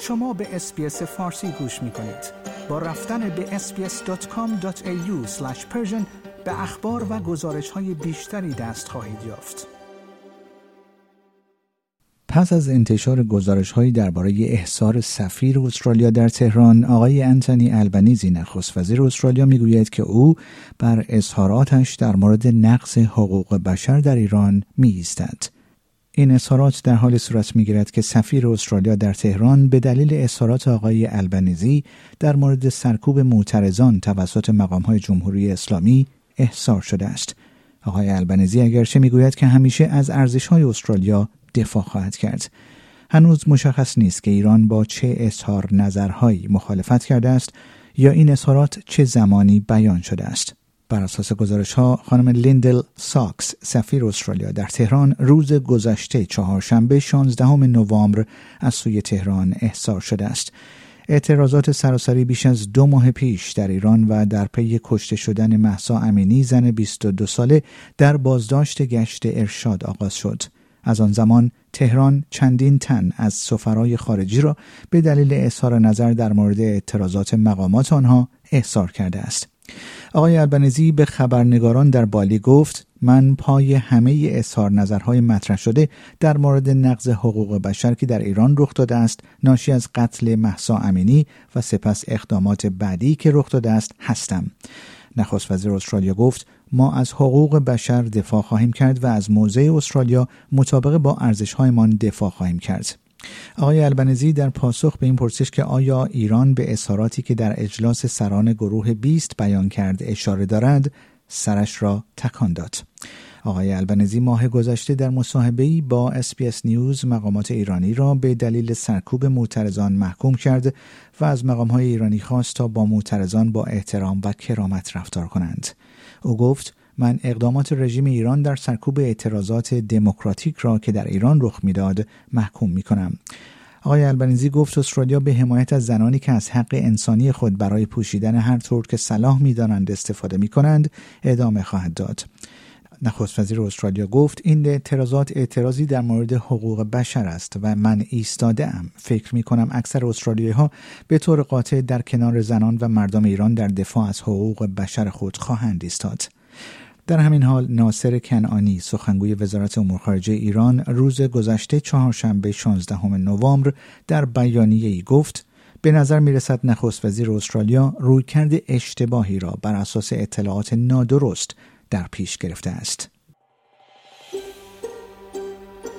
شما به SBS فارسی گوش می کنید. با رفتن به sbs.com.au به اخبار و گزارش های بیشتری دست خواهید یافت. پس از انتشار گزارش هایی درباره احضار سفیر استرالیا در تهران آقای انتونی آلبانیزی نخست وزیر استرالیا می‌گوید که او بر اظهاراتش در مورد نقض حقوق بشر در ایران می ایستد. این اظهارات در حالی صورت می‌گیرد که سفیر استرالیا در تهران به دلیل اظهارات آقای آلبانیزی در مورد سرکوب معترضان توسط مقامهای جمهوری اسلامی احضار شده است. آقای آلبانیزی اگرچه می‌گوید که همیشه از ارزشهای استرالیا دفاع خواهد کرد. هنوز مشخص نیست که ایران با چه اظهار نظرهایی مخالفت کرده است یا این اظهارات چه زمانی بیان شده است. بر اساس گزارش ها خانم لیندل ساکس سفیر استرالیا در تهران روز گذشته چهارشنبه 16 نوامبر از سوی تهران احضار شده است. اعتراضات سراسری بیش از دو ماه پیش در ایران و در پی کشته شدن محسا امینی زن 22 ساله در بازداشت گشت ارشاد آغاز شد. از آن زمان تهران چندین تن از سفرای خارجی را به دلیل اظهار نظر در مورد اعتراضات مقامات آنها احضار کرده است. آقای البنزی به خبرنگاران در بالی گفت من پای همه اظهار نظرهای مطرح شده در مورد نقض حقوق بشر که در ایران رخ داده است ناشی از قتل محسا امینی و سپس اقدامات بعدی که رخ داده است هستم. نخست وزیر استرالیا گفت ما از حقوق بشر دفاع خواهیم کرد و از موضع استرالیا مطابق با ارزشهایمان دفاع خواهیم کرد. آقای البنزی در پاسخ به این پرسش که آیا ایران به اظهاراتی که در اجلاس سران گروه 20 بیان کرد اشاره دارد سرش را تکان داد آقای آلبانیزی ماه گذشته در مصاحبه‌ای با SBS News مقامات ایرانی را به دلیل سرکوب معترضان محکوم کرد و از مقامهای ایرانی خواست تا با معترضان با احترام و کرامت رفتار کنند. او گفت من اقدامات رژیم ایران در سرکوب اعتراضات دموکراتیک را که در ایران رخ می‌داد محکوم می کنم. آقای آلبانیزی گفت استرالیا به حمایت از زنانی که از حق انسانی خود برای پوشیدن هر طور که صلاح می‌دانند استفاده می کنند ادامه خواهد داد. نخست وزیر استرالیا گفت این اعتراضات اعتراضی در مورد حقوق بشر است و من ایستاده ام فکر می کنم اکثر استرالیایی ها به طور قاطع در کنار زنان و مردم ایران در دفاع از حقوق بشر خود خواهند ایستاد در همین حال ناصر کنعانی سخنگوی وزارت امور خارجه ایران روز گذشته چهارشنبه 16 نوامبر در بیانیه ای گفت به نظر می رسد نخست وزیر استرالیا رویکرد اشتباهی را بر اساس اطلاعات نادرست در پیش گرفته است.